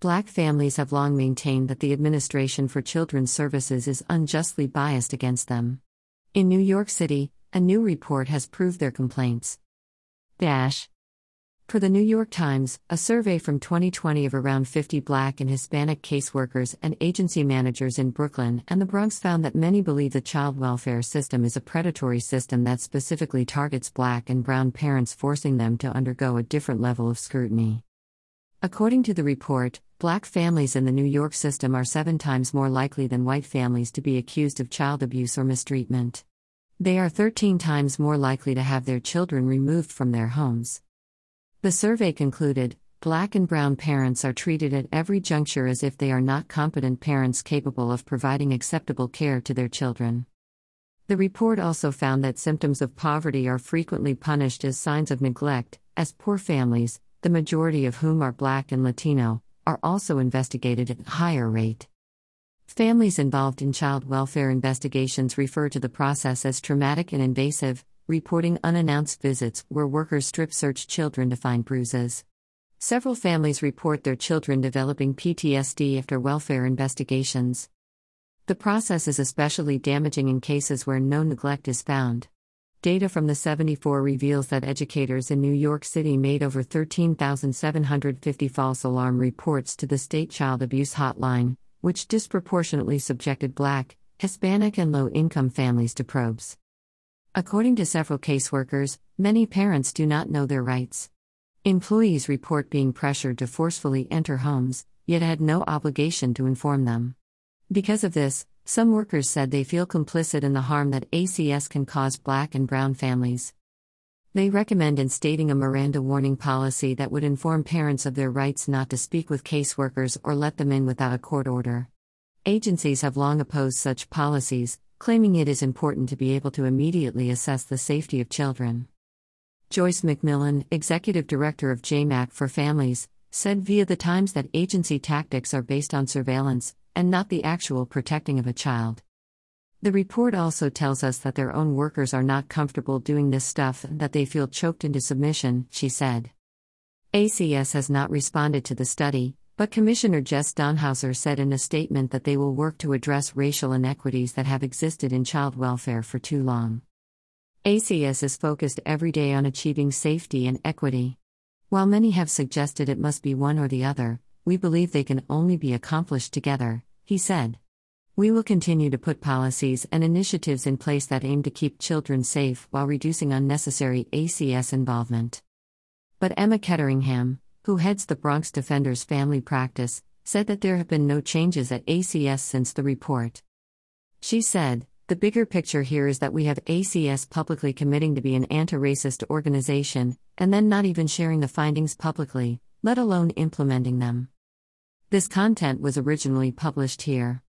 Black families have long maintained that the Administration for Children's Services is unjustly biased against them. In New York City, a new report has proved their complaints. Dash. Per the New York Times, a survey from 2020 of around 50 Black and Hispanic caseworkers and agency managers in Brooklyn and the Bronx found that many believe the child welfare system is a predatory system that specifically targets Black and Brown parents, forcing them to undergo a different level of scrutiny. According to the report, black families in the New York system are seven times more likely than white families to be accused of child abuse or mistreatment. They are 13 times more likely to have their children removed from their homes. The survey concluded black and brown parents are treated at every juncture as if they are not competent parents capable of providing acceptable care to their children. The report also found that symptoms of poverty are frequently punished as signs of neglect, as poor families, the majority of whom are Black and Latino, are also investigated at a higher rate. Families involved in child welfare investigations refer to the process as traumatic and invasive, reporting unannounced visits where workers strip search children to find bruises. Several families report their children developing PTSD after welfare investigations. The process is especially damaging in cases where no neglect is found. Data from the 74 reveals that educators in New York City made over 13,750 false alarm reports to the state child abuse hotline, which disproportionately subjected Black, Hispanic, and low income families to probes. According to several caseworkers, many parents do not know their rights. Employees report being pressured to forcefully enter homes, yet had no obligation to inform them. Because of this, some workers said they feel complicit in the harm that ACS can cause black and brown families. They recommend instating a Miranda warning policy that would inform parents of their rights not to speak with caseworkers or let them in without a court order. Agencies have long opposed such policies, claiming it is important to be able to immediately assess the safety of children. Joyce McMillan, executive director of JMAC for Families, said via the Times that agency tactics are based on surveillance, and not the actual protecting of a child. The report also tells us that their own workers are not comfortable doing this stuff and that they feel choked into submission, she said. ACS has not responded to the study, but Commissioner Jess Dannhauser said in a statement that they will work to address racial inequities that have existed in child welfare for too long. ACS is focused every day on achieving safety and equity. While many have suggested it must be one or the other, we believe they can only be accomplished together he said. We will continue to put policies and initiatives in place that aim to keep children safe while reducing unnecessary ACS involvement. But Emma Ketteringham, who heads the Bronx Defenders Family Practice, said that there have been no changes at ACS since the report. She said, The bigger picture here is that we have ACS publicly committing to be an anti racist organization, and then not even sharing the findings publicly, let alone implementing them. This content was originally published here.